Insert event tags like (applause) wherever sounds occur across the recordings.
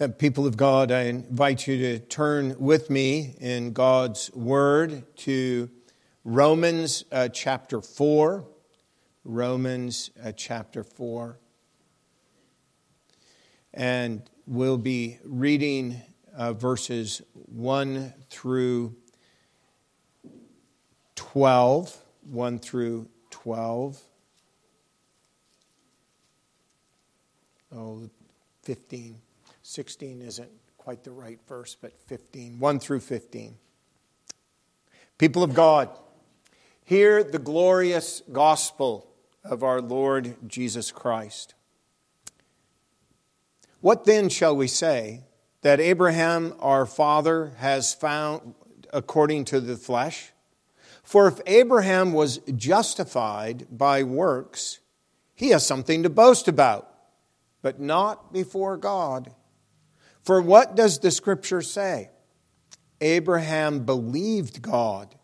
Uh, People of God, I invite you to turn with me in God's Word to Romans uh, chapter 4. Romans uh, chapter 4. And we'll be reading uh, verses 1 through 12. 1 through 12. Oh, 15. 16 isn't quite the right verse, but 15. 1 through 15. People of God, hear the glorious gospel of our Lord Jesus Christ. What then shall we say that Abraham our father has found according to the flesh? For if Abraham was justified by works, he has something to boast about, but not before God. For what does the scripture say? Abraham believed God,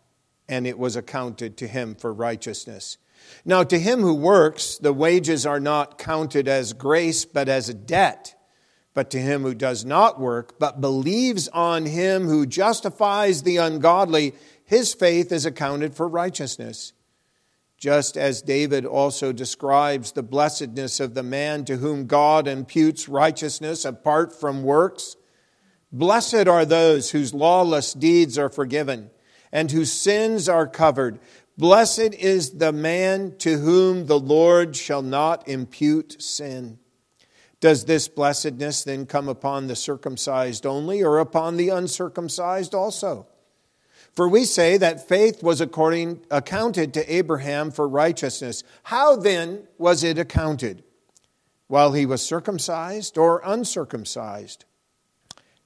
and it was accounted to him for righteousness. Now, to him who works, the wages are not counted as grace, but as a debt. But to him who does not work, but believes on him who justifies the ungodly, his faith is accounted for righteousness. Just as David also describes the blessedness of the man to whom God imputes righteousness apart from works. Blessed are those whose lawless deeds are forgiven and whose sins are covered. Blessed is the man to whom the Lord shall not impute sin. Does this blessedness then come upon the circumcised only or upon the uncircumcised also? For we say that faith was according, accounted to Abraham for righteousness. How then was it accounted? While he was circumcised or uncircumcised?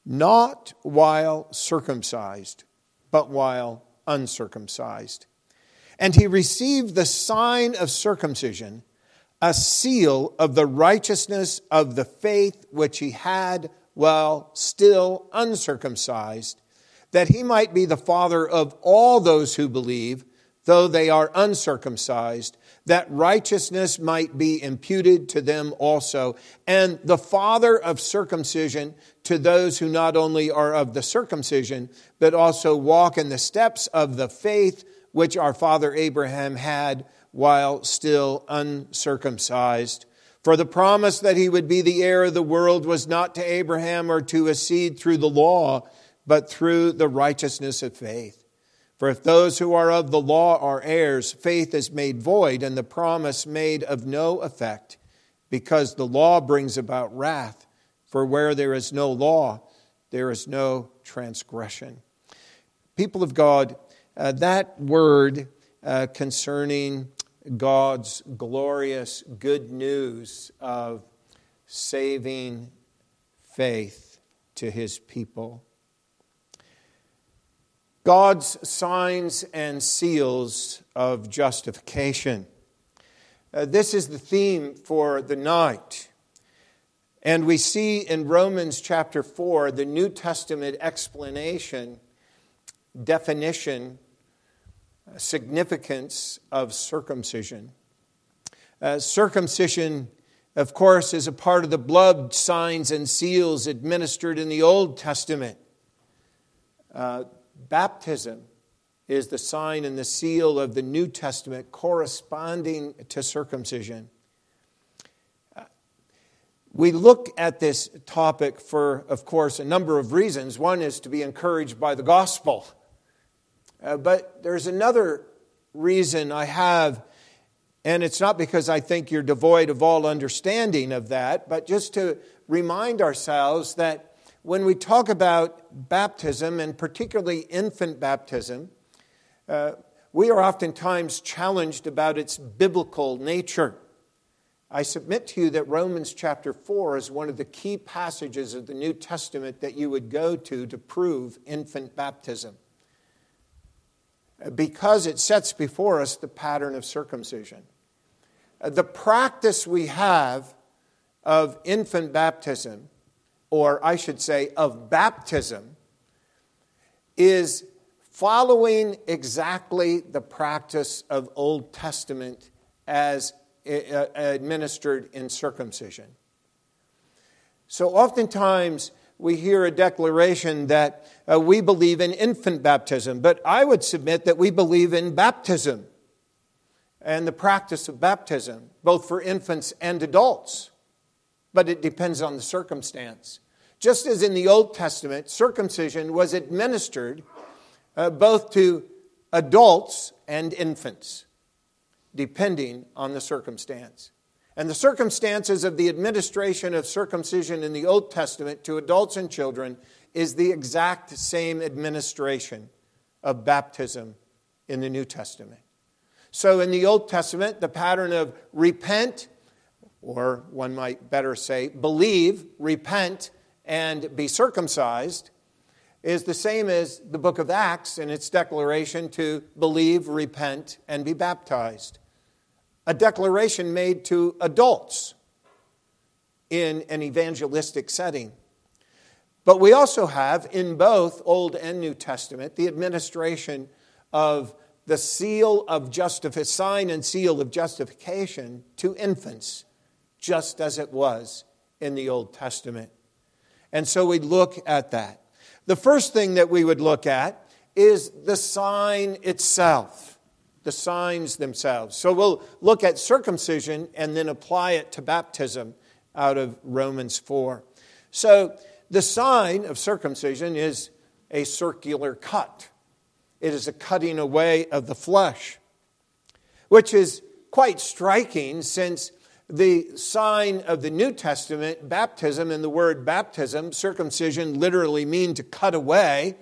Not while circumcised, but while uncircumcised. And he received the sign of circumcision, a seal of the righteousness of the faith which he had while still uncircumcised that he might be the father of all those who believe, though they are uncircumcised, that righteousness might be imputed to them also, and the father of circumcision to those who not only are of the circumcision, but also walk in the steps of the faith which our father Abraham had while still uncircumcised. For the promise that he would be the heir of the world was not to Abraham or to a seed through the law but through the righteousness of faith. For if those who are of the law are heirs, faith is made void and the promise made of no effect, because the law brings about wrath. For where there is no law, there is no transgression. People of God, uh, that word uh, concerning God's glorious good news of saving faith to his people God's signs and seals of justification. Uh, this is the theme for the night. And we see in Romans chapter 4 the New Testament explanation, definition, significance of circumcision. Uh, circumcision, of course, is a part of the blood signs and seals administered in the Old Testament. Uh, Baptism is the sign and the seal of the New Testament corresponding to circumcision. We look at this topic for, of course, a number of reasons. One is to be encouraged by the gospel. Uh, but there's another reason I have, and it's not because I think you're devoid of all understanding of that, but just to remind ourselves that when we talk about baptism, and particularly infant baptism, uh, we are oftentimes challenged about its biblical nature. I submit to you that Romans chapter 4 is one of the key passages of the New Testament that you would go to to prove infant baptism because it sets before us the pattern of circumcision. Uh, the practice we have of infant baptism or I should say, of baptism, is following exactly the practice of Old Testament as eh, eh, administered in circumcision. So, oftentimes, we hear a declaration that uh, we believe in infant baptism, but I would submit that we believe in baptism and the practice of baptism, both for infants and adults. But it depends on the circumstance. Just as in the Old Testament, circumcision was administered uh, both to adults and infants, depending on the circumstance. And the circumstances of the administration of circumcision in the Old Testament to adults and children is the exact same administration of baptism in the New Testament. So in the Old Testament, the pattern of repent, or one might better say, believe, repent, and be circumcised, is the same as the book of Acts in its declaration to believe, repent, and be baptized a declaration made to adults in an evangelistic setting. But we also have in both Old and New Testament the administration of the seal of justification, sign and seal of justification to infants, just as it was in the Old Testament. And so we look at that. The first thing that we would look at is the sign itself the signs themselves. So we'll look at circumcision and then apply it to baptism out of Romans 4. So the sign of circumcision is a circular cut, it is a cutting away of the flesh, which is quite striking since the sign of the New Testament, baptism, and the word baptism, circumcision literally mean to cut away.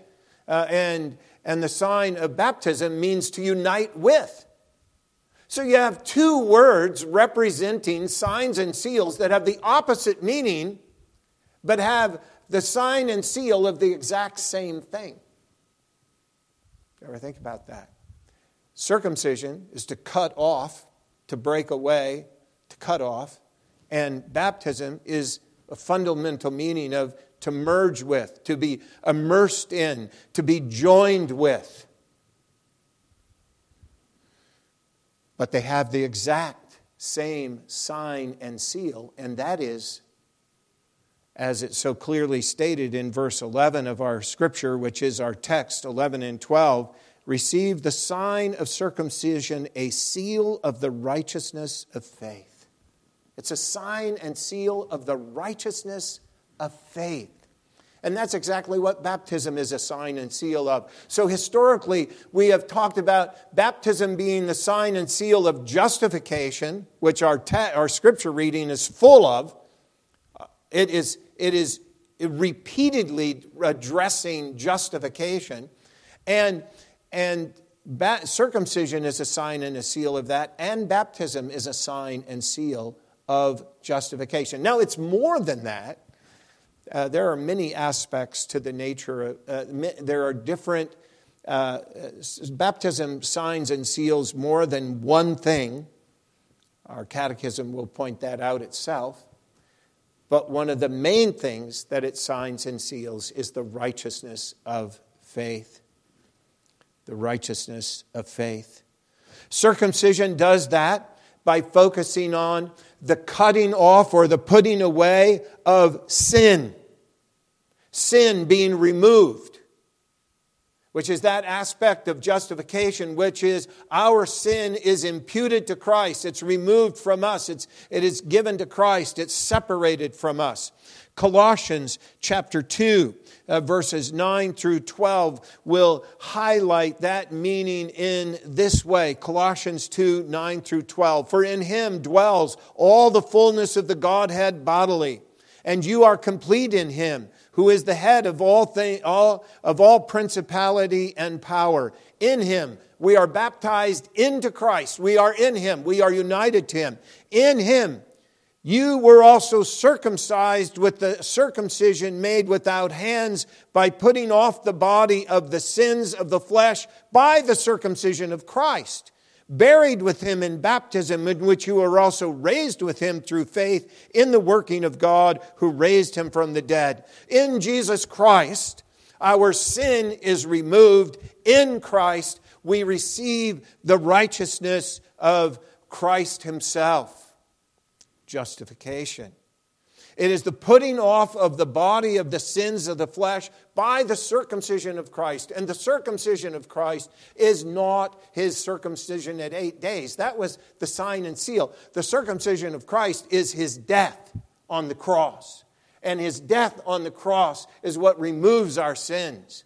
Uh, and and the sign of baptism means to unite with. So you have two words representing signs and seals that have the opposite meaning, but have the sign and seal of the exact same thing. Ever think about that? Circumcision is to cut off, to break away, cut off, and baptism is a fundamental meaning of to merge with, to be immersed in, to be joined with. But they have the exact same sign and seal, and that is, as it so clearly stated in verse 11 of our scripture, which is our text, 11 and 12 receive the sign of circumcision, a seal of the righteousness of faith. It's a sign and seal of the righteousness of faith. And that's exactly what baptism is a sign and seal of. So, historically, we have talked about baptism being the sign and seal of justification, which our, te- our scripture reading is full of. It is, it is repeatedly addressing justification. And, and ba- circumcision is a sign and a seal of that, and baptism is a sign and seal of justification. Now, it's more than that. Uh, there are many aspects to the nature of, uh, there are different uh, baptism signs and seals more than one thing. Our catechism will point that out itself. But one of the main things that it signs and seals is the righteousness of faith. The righteousness of faith. Circumcision does that by focusing on the cutting off or the putting away of sin sin being removed, which is that aspect of justification, which is our sin is imputed to Christ. It's removed from us. It's, it is given to Christ. It's separated from us. Colossians chapter 2, uh, verses 9 through 12 will highlight that meaning in this way. Colossians 2, 9 through 12. For in him dwells all the fullness of the Godhead bodily, and you are complete in him who is the head of all, thing, all, of all principality and power. In him, we are baptized into Christ. We are in him. We are united to him. In him, you were also circumcised with the circumcision made without hands by putting off the body of the sins of the flesh by the circumcision of Christ buried with him in baptism, in which you were also raised with him through faith in the working of God who raised him from the dead. In Jesus Christ, our sin is removed. In Christ, we receive the righteousness of Christ himself. Justification. It is the putting off of the body of the sins of the flesh by the circumcision of Christ. And the circumcision of Christ is not his circumcision at eight days. That was the sign and seal. The circumcision of Christ is his death on the cross. And his death on the cross is what removes our sins.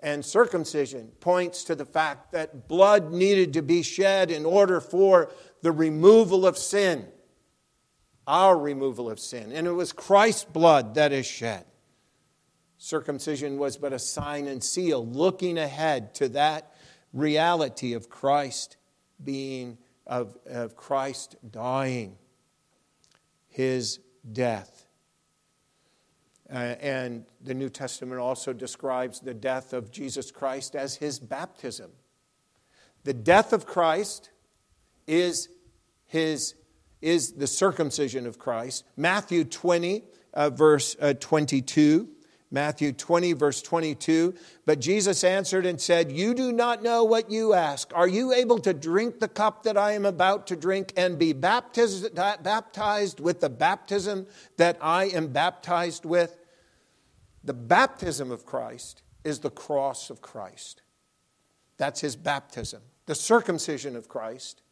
And circumcision points to the fact that blood needed to be shed in order for the removal of sin, our removal of sin. And it was Christ's blood that is shed. Circumcision was but a sign and seal, looking ahead to that reality of Christ being, of, of Christ dying, his death. Uh, and the New Testament also describes the death of Jesus Christ as his baptism. The death of Christ is, his, is the circumcision of Christ. Matthew 20, uh, verse uh, 22. Matthew 20, verse 22. But Jesus answered and said, You do not know what you ask. Are you able to drink the cup that I am about to drink and be baptized, baptized with the baptism that I am baptized with? The baptism of Christ is the cross of Christ. That's his baptism. The circumcision of Christ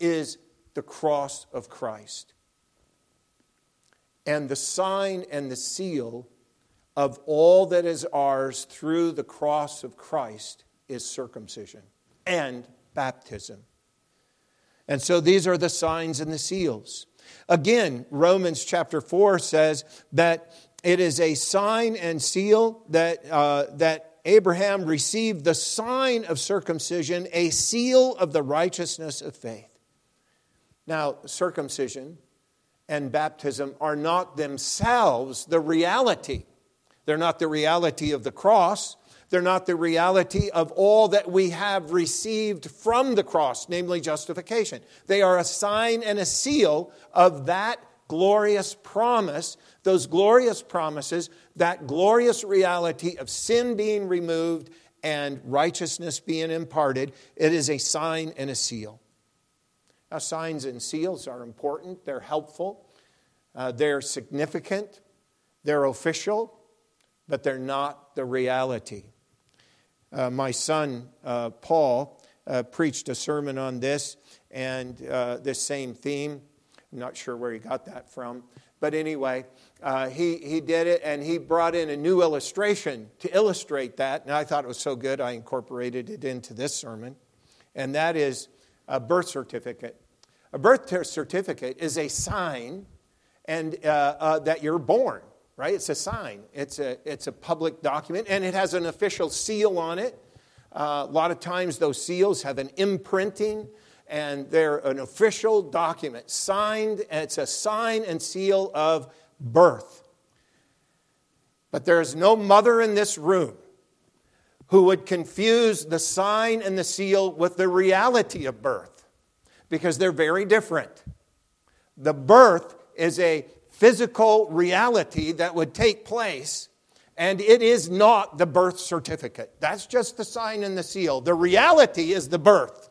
is the cross of Christ. And the sign and the seal of all that is ours through the cross of Christ is circumcision and baptism. And so these are the signs and the seals. Again, Romans chapter 4 says that it is a sign and seal that, uh, that Abraham received the sign of circumcision, a seal of the righteousness of faith. Now, circumcision and baptism are not themselves the reality. They're not the reality of the cross. They're not the reality of all that we have received from the cross, namely justification. They are a sign and a seal of that glorious promise, those glorious promises, that glorious reality of sin being removed and righteousness being imparted. It is a sign and a seal. Now, signs and seals are important, they're helpful, uh, they're significant, they're official, but they're not the reality. Uh, my son, uh, Paul, uh, preached a sermon on this and uh, this same theme. I'm not sure where he got that from. But anyway, uh, he, he did it and he brought in a new illustration to illustrate that. And I thought it was so good, I incorporated it into this sermon. And that is a birth certificate. A birth certificate is a sign and, uh, uh, that you're born, right? It's a sign, it's a, it's a public document, and it has an official seal on it. Uh, a lot of times, those seals have an imprinting and they're an official document, signed, and it's a sign and seal of birth. But there's no mother in this room who would confuse the sign and the seal with the reality of birth because they're very different. The birth is a physical reality that would take place, and it is not the birth certificate. That's just the sign and the seal. The reality is the birth.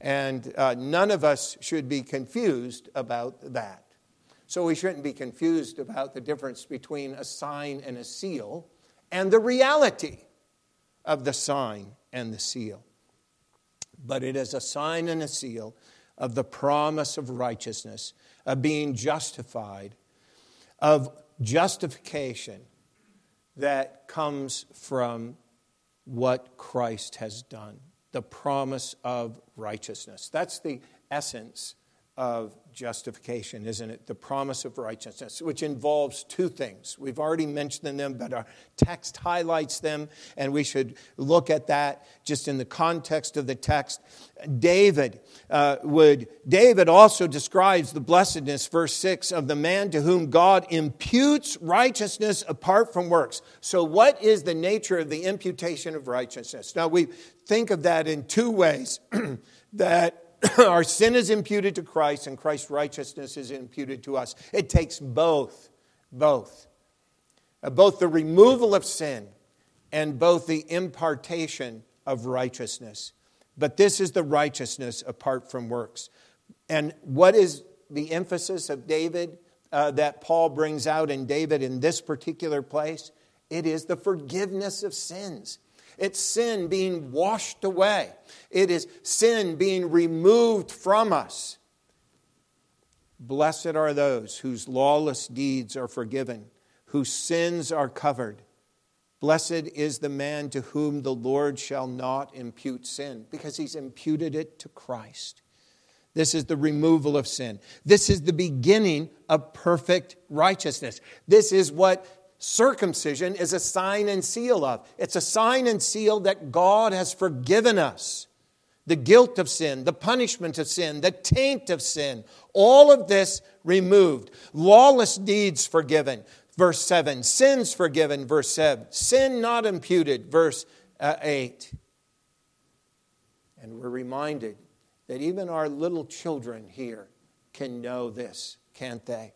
And uh, none of us should be confused about that. So we shouldn't be confused about the difference between a sign and a seal and the reality of the sign and the seal. But it is a sign and a seal of the promise of righteousness, of being justified, of justification that comes from what Christ has done the promise of righteousness. That's the essence of justification, isn't it? The promise of righteousness, which involves two things. We've already mentioned them, but our text highlights them, and we should look at that just in the context of the text. David uh, would David also describes the blessedness, verse six, of the man to whom God imputes righteousness apart from works. So, what is the nature of the imputation of righteousness? Now we think of that in two ways. (clears throat) that (coughs) our sin is imputed to Christ and Christ's righteousness is imputed to us. It takes both, both. Uh, both the removal of sin and both the impartation of righteousness. But this is the righteousness apart from works. And what is the emphasis of David? uh, that Paul brings out in David in this particular place? It is the forgiveness of sins. It's sin being washed away. It is sin being removed from us. Blessed are those whose lawless deeds are forgiven, whose sins are covered. Blessed is the man to whom the Lord shall not impute sin, because he's imputed it to Christ. This is the removal of sin. This is the beginning of perfect righteousness. This is what circumcision is a sign and seal of. It's a sign and seal that God has forgiven us the guilt of sin, the punishment of sin, the taint of sin. All of this removed. Lawless deeds forgiven, verse 7. Sins forgiven, verse 7. Sin not imputed, verse uh, 8. And we're reminded that even our little children here can know this, can't they?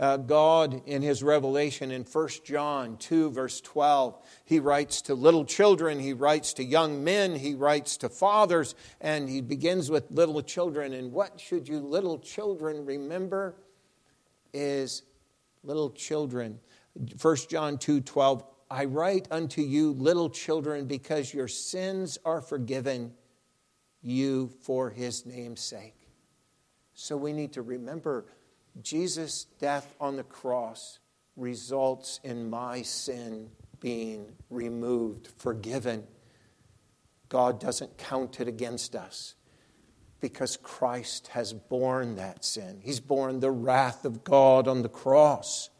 Uh, God, in his revelation in 1 John 2, verse 12, he writes to little children, he writes to young men, he writes to fathers, and he begins with little children. And what should you little children remember is little children. 1 John 2, 12, I write unto you, little children, because your sins are forgiven you for his name's sake. So we need to remember Jesus' death on the cross results in my sin being removed, forgiven. God doesn't count it against us because Christ has borne that sin. He's borne the wrath of God on the cross.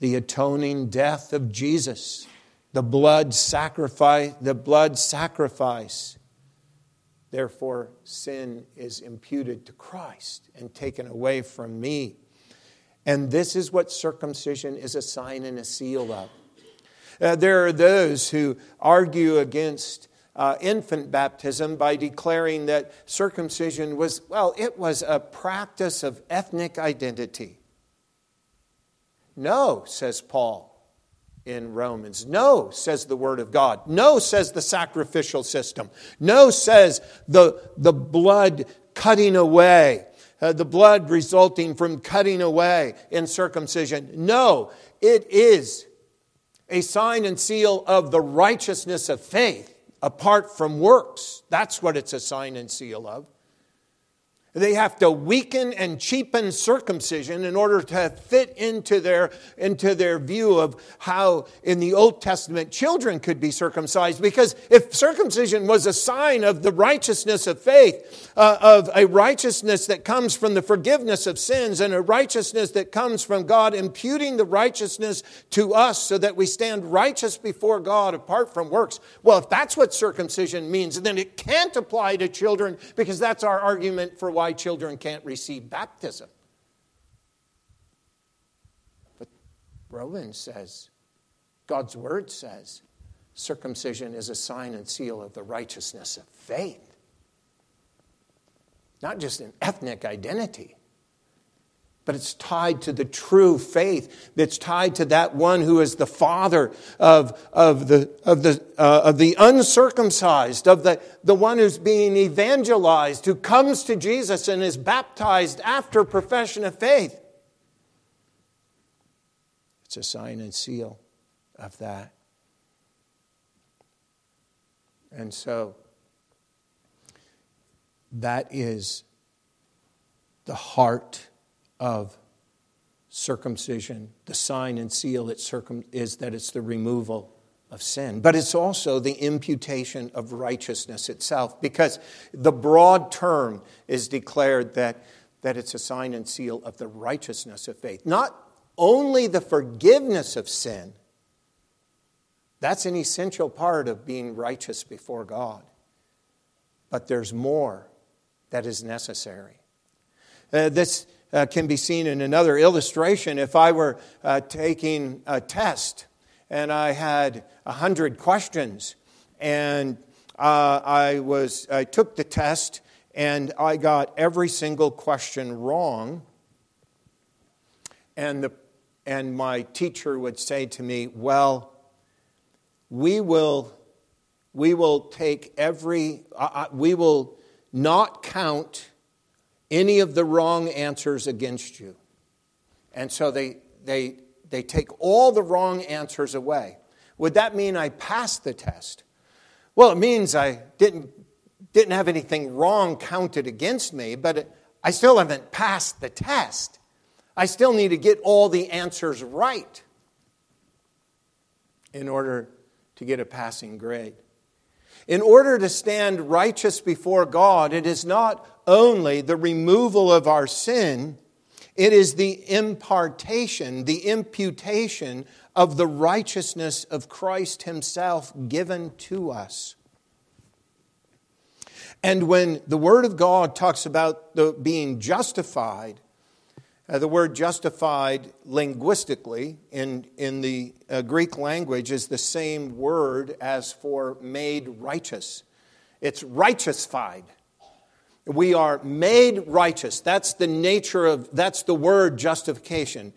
The atoning death of Jesus, the blood sacrifice, the blood sacrifice Therefore, sin is imputed to Christ and taken away from me. And this is what circumcision is a sign and a seal of. Uh, there are those who argue against uh, infant baptism by declaring that circumcision was, well, it was a practice of ethnic identity. No, says Paul in Romans. No, says the Word of God. No, says the sacrificial system. No, says the, the blood cutting away, uh, the blood resulting from cutting away in circumcision. No, it is a sign and seal of the righteousness of faith apart from works. That's what it's a sign and seal of. They have to weaken and cheapen circumcision in order to fit into their, into their view of how in the Old Testament children could be circumcised. Because if circumcision was a sign of the righteousness of faith, uh, of a righteousness that comes from the forgiveness of sins and a righteousness that comes from God imputing the righteousness to us so that we stand righteous before God apart from works, well, if that's what circumcision means, then it can't apply to children because that's our argument for why children can't receive baptism. But Romans says, God's word says, circumcision is a sign and seal of the righteousness of faith. Not just an ethnic identity, but it's tied to the true faith that's tied to that one who is the father of, of, the, of, the, uh, of the uncircumcised, of the, the one who's being evangelized, who comes to Jesus and is baptized after profession of faith. It's a sign and seal of that. And so, that is the heart of circumcision, the sign and seal it circum- is that it's the removal of sin. But it's also the imputation of righteousness itself, because the broad term is declared that, that it's a sign and seal of the righteousness of faith. Not only the forgiveness of sin, that's an essential part of being righteous before God. But there's more that is necessary. Uh, this uh, can be seen in another illustration. If I were uh, taking a test and I had a hundred questions, and uh, I was I took the test and I got every single question wrong, and the and my teacher would say to me, "Well, we will." We will take every, uh, uh we will not count any of the wrong answers against you. And so they, they, they take all the wrong answers away. Would that mean I passed the test? Well, it means I didn't, didn't have anything wrong counted against me, but it, I still haven't passed the test. I still need to get all the answers right in order to get a passing grade. In order to stand righteous before God, it is not only the removal of our sin, it is the impartation, the imputation of the righteousness of Christ Himself given to us. And when the Word of God talks about the being justified, uh, the word justified linguistically in, in the uh, Greek language is the same word as for made righteous. It's righteousified. We are made righteous. That's the nature of, that's the word justification.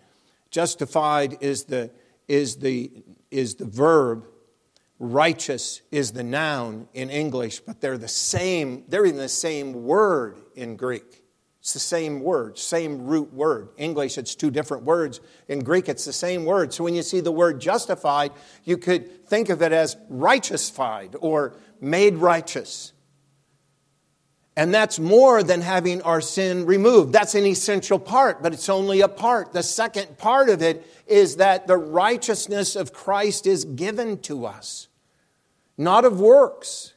Justified is the, is the, is the verb. Righteous is the noun in English, but they're the same, they're in the same word in Greek. It's the same word, same root word. English, it's two different words. In Greek, it's the same word. So when you see the word justified, you could think of it as righteousified or made righteous. And that's more than having our sin removed. That's an essential part, but it's only a part. The second part of it is that the righteousness of Christ is given to us, not of works,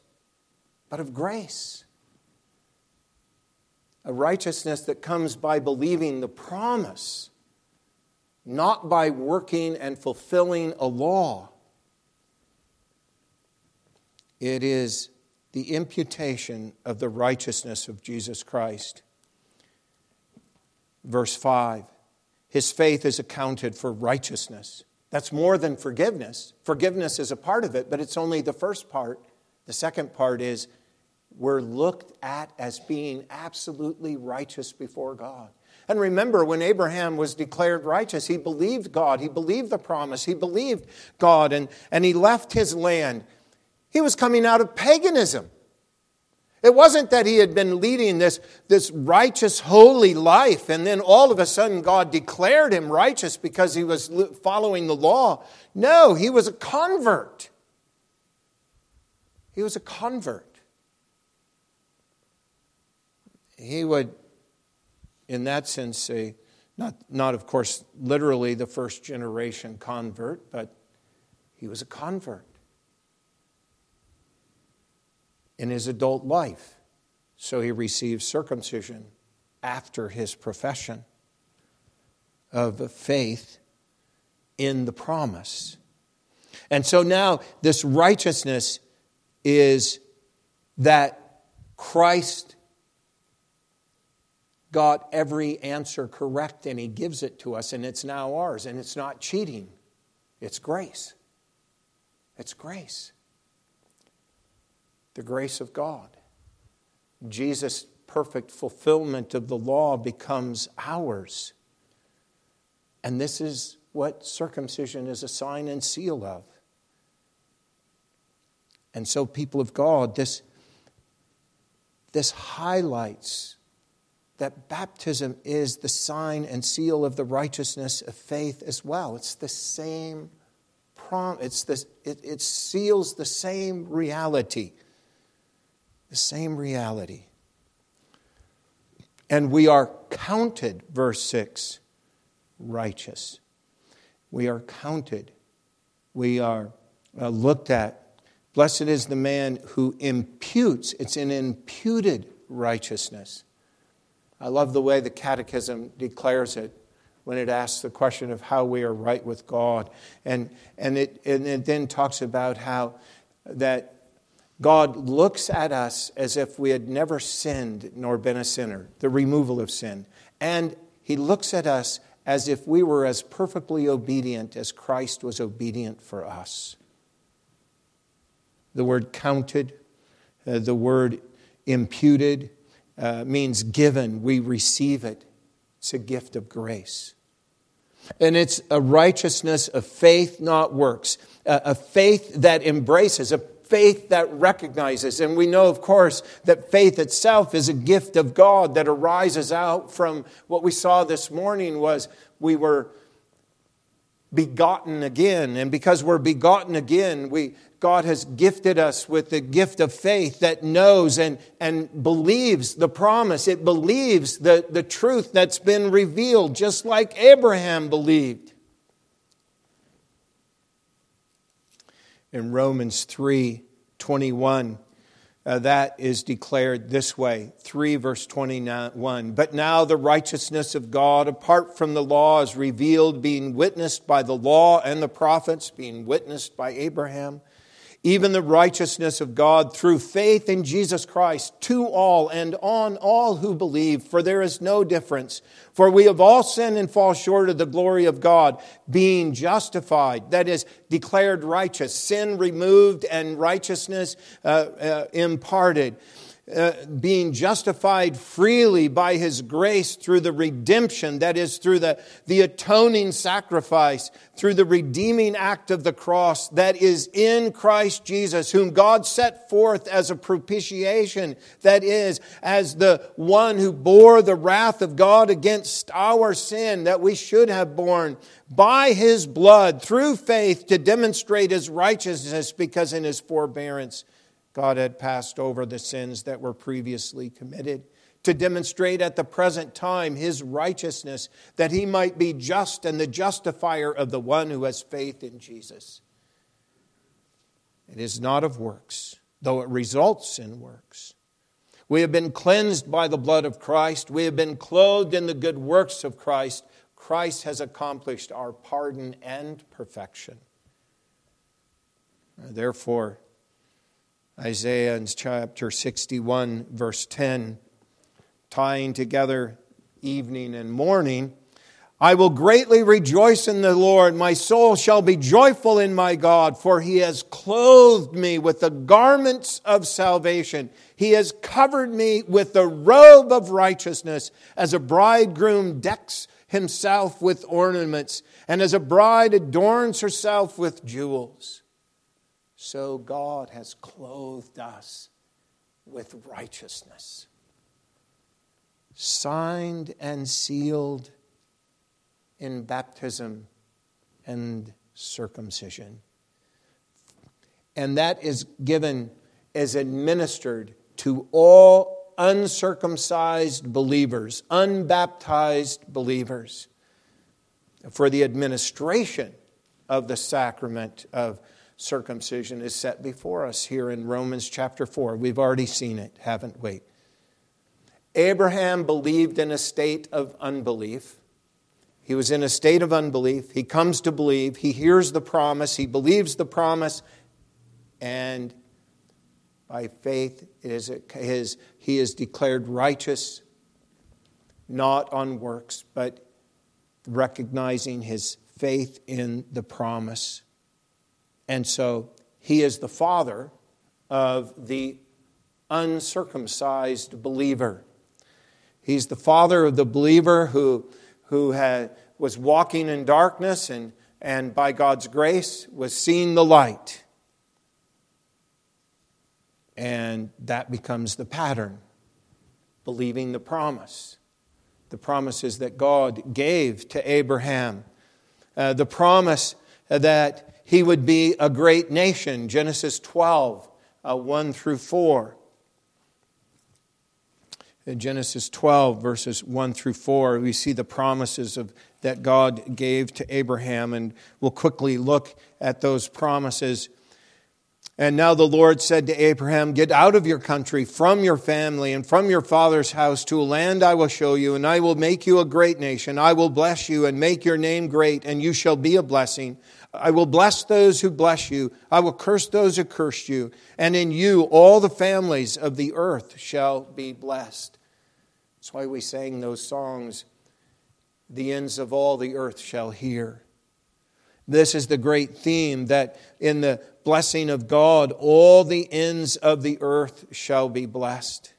but of grace a righteousness that comes by believing the promise, not by working and fulfilling a law. It is the imputation of the righteousness of Jesus Christ. Verse 5 His faith is accounted for righteousness. That's more than forgiveness. Forgiveness is a part of it, but it's only the first part. The second part is we're looked at as being absolutely righteous before God. And remember, when Abraham was declared righteous, he believed God, he believed the promise, he believed God, and, and he left his land. He was coming out of paganism. It wasn't that he had been leading this, this righteous, holy life, and then all of a sudden God declared him righteous because he was following the law. No, he was a convert. He was a convert he would, in that sense, say, not, not of course literally the first generation convert, but he was a convert in his adult life. So he received circumcision after his profession of faith in the promise. And so now this righteousness is that Christ got every answer correct and He gives it to us, and it's now ours. And it's not cheating, it's grace. It's grace. The grace of God. Jesus' perfect fulfillment of the law becomes ours. And this is what circumcision is a sign and seal of. And so, people of God, this, this highlights that baptism is the sign and seal of the righteousness of faith as well. It's the same prom- it's the, it, it seals the same reality. The same reality. And we are counted, verse 6, righteous. We are counted. We are uh, looked at. Blessed is the man who imputes, it's an imputed righteousness. I love the way the Catechism declares it when it asks the question of how we are right with God. And, and, it, and it then talks about how that God looks at us as if we had never sinned nor been a sinner, the removal of sin. And he looks at us as if we were as perfectly obedient as Christ was obedient for us. The word counted, uh, the word imputed, uh, means given, we receive it. It's a gift of grace. And it's a righteousness of faith, not works. A, a faith that embraces, a faith that recognizes. And we know, of course, that faith itself is a gift of God that arises out from what we saw this morning was we were begotten again. And because we're begotten again, we, God has gifted us with the gift of faith that knows and, and believes the promise. It believes the, the truth that's been revealed, just like Abraham believed. In Romans 3 21, uh, that is declared this way 3 verse 21 but now the righteousness of god apart from the law is revealed being witnessed by the law and the prophets being witnessed by abraham even the righteousness of God through faith in Jesus Christ to all and on all who believe, for there is no difference. For we have all sinned and fall short of the glory of God, being justified, that is, declared righteous, sin removed and righteousness uh, uh, imparted uh, being justified freely by his grace through the redemption, that is, through the, the atoning sacrifice, through the redeeming act of the cross that is in Christ Jesus, whom God set forth as a propitiation, that is, as the one who bore the wrath of God against our sin that we should have borne by his blood through faith to demonstrate his righteousness because in his forbearance God had passed over the sins that were previously committed to demonstrate at the present time his righteousness, that he might be just and the justifier of the one who has faith in Jesus. It is not of works, though it results in works. We have been cleansed by the blood of Christ. We have been clothed in the good works of Christ. Christ has accomplished our pardon and perfection. Therefore, Isaiah in chapter 61, verse 10, tying together evening and morning. I will greatly rejoice in the Lord. My soul shall be joyful in my God, for he has clothed me with the garments of salvation. He has covered me with the robe of righteousness, as a bridegroom decks himself with ornaments, and as a bride adorns herself with jewels so God has clothed us with righteousness, signed and sealed in baptism and circumcision. And that is given as administered to all uncircumcised believers, unbaptized believers, for the administration of the sacrament of circumcision is set before us here in Romans chapter 4. We've already seen it, haven't we? Abraham believed in a state of unbelief. He was in a state of unbelief. He comes to believe. He hears the promise. He believes the promise. And by faith, it is his, he is declared righteous, not on works, but recognizing his faith in the promise. And so he is the father of the uncircumcised believer. He's the father of the believer who, who had, was walking in darkness and, and by God's grace was seeing the light. And that becomes the pattern, believing the promise. The promises that God gave to Abraham. Uh, the promise that he would be a great nation. Genesis 12, uh, 1 through 4. In Genesis 12, verses 1 through 4, we see the promises of, that God gave to Abraham, and we'll quickly look at those promises. And now the Lord said to Abraham, Get out of your country, from your family, and from your father's house to a land I will show you, and I will make you a great nation. I will bless you and make your name great, and you shall be a blessing. I will bless those who bless you. I will curse those who curse you. And in you, all the families of the earth shall be blessed. That's why we sang those songs, The ends of all the earth shall hear. This is the great theme that in the blessing of God, all the ends of the earth shall be blessed.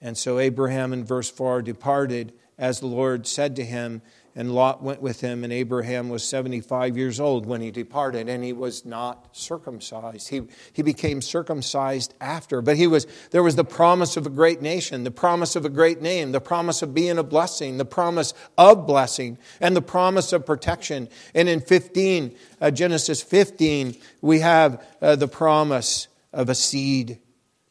And so Abraham in verse 4 departed as the Lord said to him, and Lot went with him, and Abraham was 75 years old when he departed, and he was not circumcised. He, he became circumcised after, but he was, there was the promise of a great nation, the promise of a great name, the promise of being a blessing, the promise of blessing, and the promise of protection. And in 15, uh, Genesis 15, we have uh, the promise of a seed.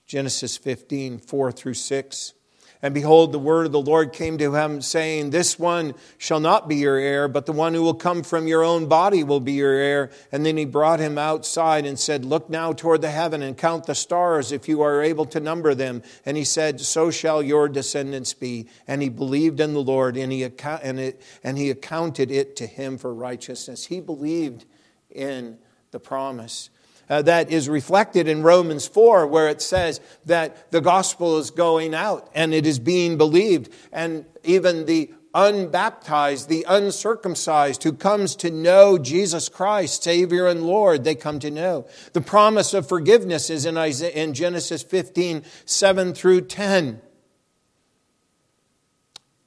Genesis 15, 4 through 6. And behold, the word of the Lord came to him, saying, This one shall not be your heir, but the one who will come from your own body will be your heir. And then he brought him outside and said, Look now toward the heaven and count the stars, if you are able to number them. And he said, So shall your descendants be. And he believed in the Lord, and he, and, it, and he accounted it to him for righteousness. He believed in the promise uh, that is reflected in Romans 4, where it says that the gospel is going out and it is being believed. And even the unbaptized, the uncircumcised who comes to know Jesus Christ, Savior and Lord, they come to know. The promise of forgiveness is in, Isaiah, in Genesis 15, 7 through 10.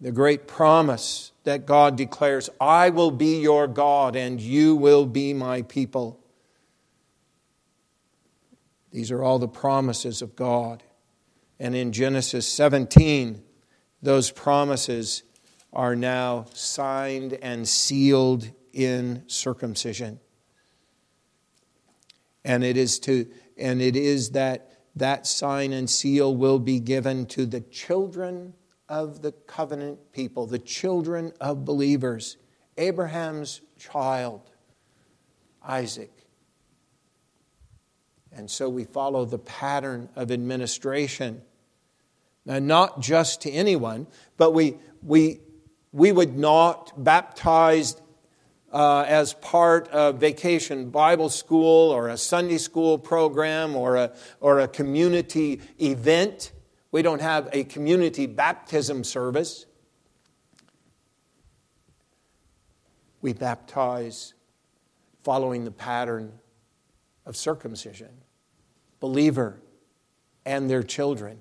The great promise that God declares, I will be your God and you will be my people. These are all the promises of God. And in Genesis 17, those promises are now signed and sealed in circumcision. And it is to and it is that that sign and seal will be given to the children of the covenant people, the children of believers, Abraham's child, Isaac. And so we follow the pattern of administration. Now, not just to anyone, but we, we, we would not baptize uh, as part of vacation Bible school or a Sunday school program or a, or a community event. We don't have a community baptism service. We baptize following the pattern of circumcision, believer and their children.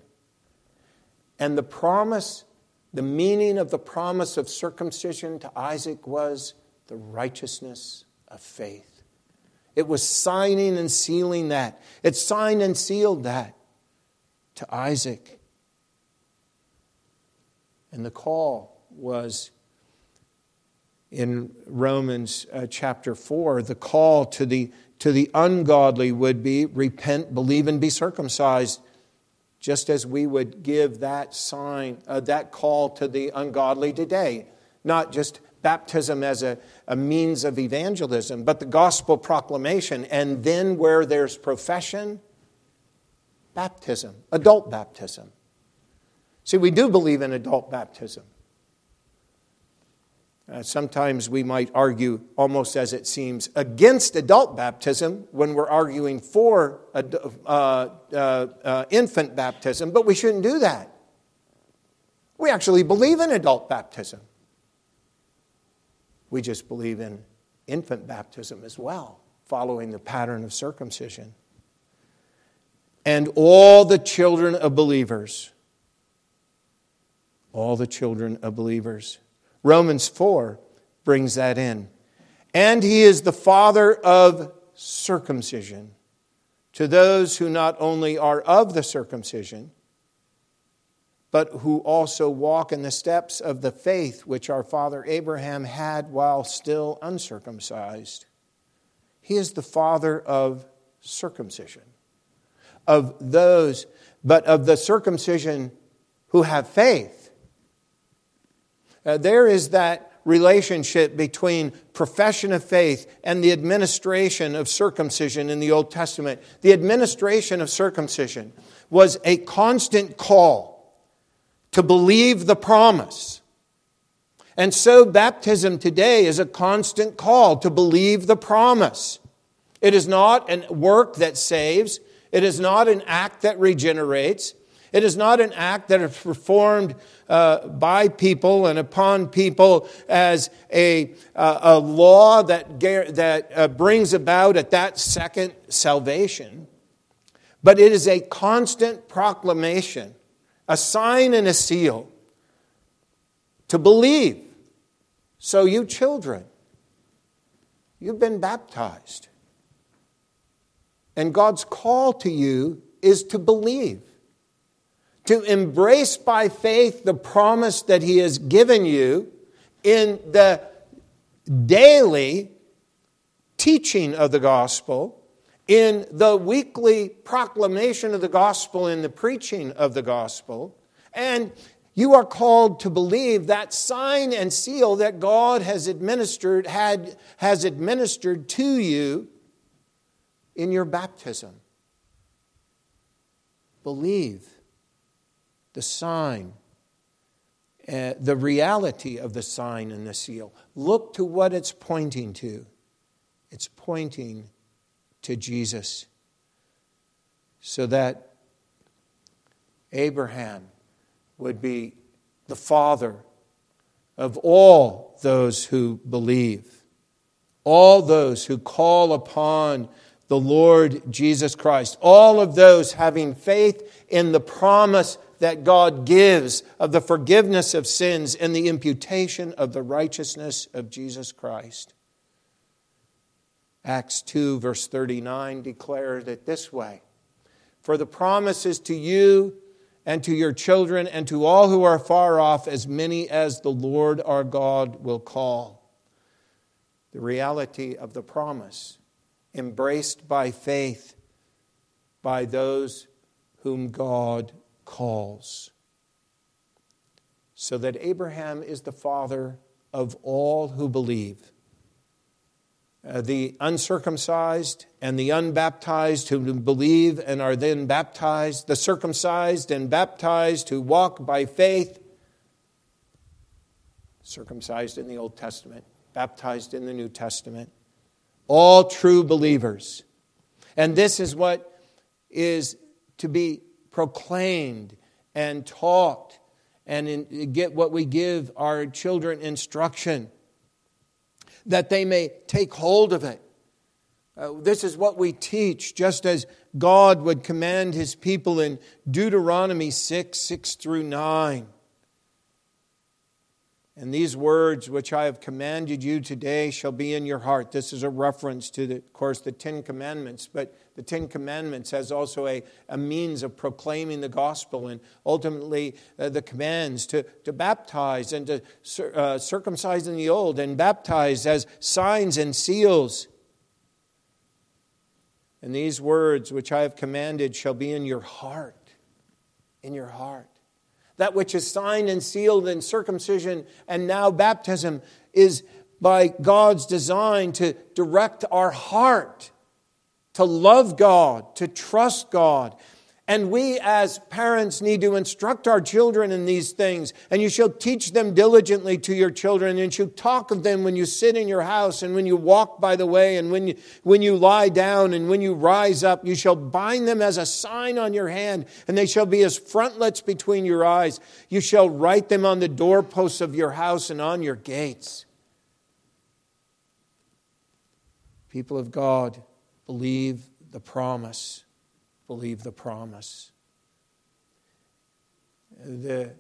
And the promise, the meaning of the promise of circumcision to Isaac was the righteousness of faith. It was signing and sealing that. It signed and sealed that to Isaac. And the call was in Romans uh, chapter 4, the call to the to the ungodly would be repent, believe, and be circumcised, just as we would give that sign, uh, that call to the ungodly today. Not just baptism as a, a means of evangelism, but the gospel proclamation. And then where there's profession, baptism, adult baptism. See, we do believe in adult baptism. Uh, sometimes we might argue, almost as it seems, against adult baptism when we're arguing for uh, uh, uh, infant baptism, but we shouldn't do that. We actually believe in adult baptism. We just believe in infant baptism as well, following the pattern of circumcision. And all the children of believers, all the children of believers Romans 4 brings that in. And he is the father of circumcision to those who not only are of the circumcision, but who also walk in the steps of the faith which our father Abraham had while still uncircumcised. He is the father of circumcision, of those, but of the circumcision who have faith uh, there is that relationship between profession of faith and the administration of circumcision in the Old Testament. The administration of circumcision was a constant call to believe the promise. And so, baptism today is a constant call to believe the promise. It is not a work that saves, it is not an act that regenerates, it is not an act that is performed uh, by people and upon people as a, uh, a law that, that uh, brings about at that second salvation, but it is a constant proclamation, a sign and a seal to believe So, you children, you've been baptized. And God's call to you is to believe, to embrace by faith the promise that He has given you in the daily teaching of the gospel, in the weekly proclamation of the gospel, in the preaching of the gospel, and you are called to believe that sign and seal that God has administered, had, has administered to you in your baptism. Believe the sign, uh, the reality of the sign and the seal. Look to what it's pointing to. It's pointing to Jesus. So that Abraham would be the father of all those who believe, all those who call upon the Lord Jesus Christ, all of those having faith in the promise that God gives of the forgiveness of sins and the imputation of the righteousness of Jesus Christ. Acts 2, verse 39 declares it this way For the promise is to you and to your children and to all who are far off, as many as the Lord our God will call. The reality of the promise, embraced by faith by those whom God calls. So that Abraham is the father of all who believe. Uh, the uncircumcised and the unbaptized who believe and are then baptized, the circumcised and baptized who walk by faith, circumcised in the Old Testament, baptized in the New Testament, all true believers. And this is what is to be proclaimed and taught and in, get what we give our children instruction that they may take hold of it. Uh, this is what we teach, just as God would command his people in Deuteronomy 6 6 through 9. And these words which I have commanded you today shall be in your heart. This is a reference to, the, of course, the Ten Commandments, but the Ten Commandments has also a, a means of proclaiming the gospel and ultimately uh, the commands to, to baptize and to uh, circumcise in the old and baptize as signs and seals. And these words which I have commanded shall be in your heart. In your heart. That which is signed and sealed in circumcision and now baptism is by God's design to direct our heart to love God, to trust God. And we as parents need to instruct our children in these things. And you shall teach them diligently to your children. And you shall talk of them when you sit in your house and when you walk by the way and when you, when you lie down and when you rise up. You shall bind them as a sign on your hand and they shall be as frontlets between your eyes. You shall write them on the doorposts of your house and on your gates. People of God, believe the promise believe the promise. The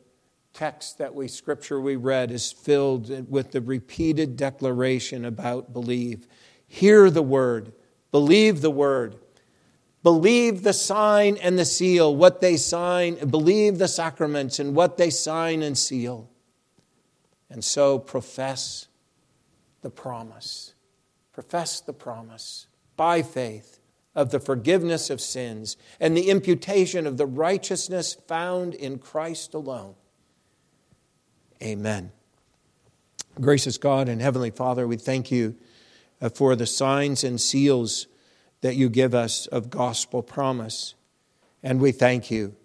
text that we, scripture we read, is filled with the repeated declaration about believe. Hear the word, believe the word, believe the sign and the seal, what they sign, believe the sacraments and what they sign and seal. And so profess the promise. Profess the promise by faith of the forgiveness of sins and the imputation of the righteousness found in Christ alone. Amen. Gracious God and Heavenly Father, we thank you uh, for the signs and seals that you give us of gospel promise. And we thank you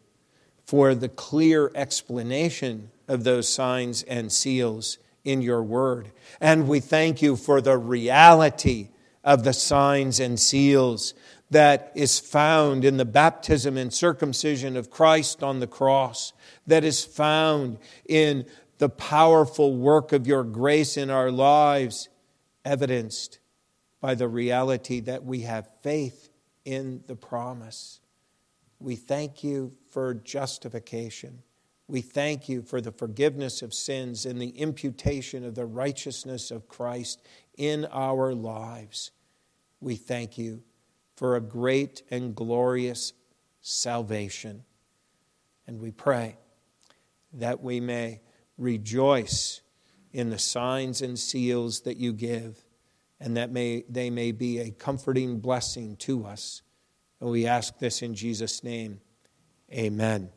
for the clear explanation of those signs and seals in your word. And we thank you for the reality of the signs and seals that is found in the baptism and circumcision of Christ on the cross, that is found in the powerful work of your grace in our lives, evidenced by the reality that we have faith in the promise. We thank you for justification. We thank you for the forgiveness of sins and the imputation of the righteousness of Christ in our lives. We thank you for a great and glorious salvation. And we pray that we may rejoice in the signs and seals that you give, and that may, they may be a comforting blessing to us. And we ask this in Jesus' name. Amen.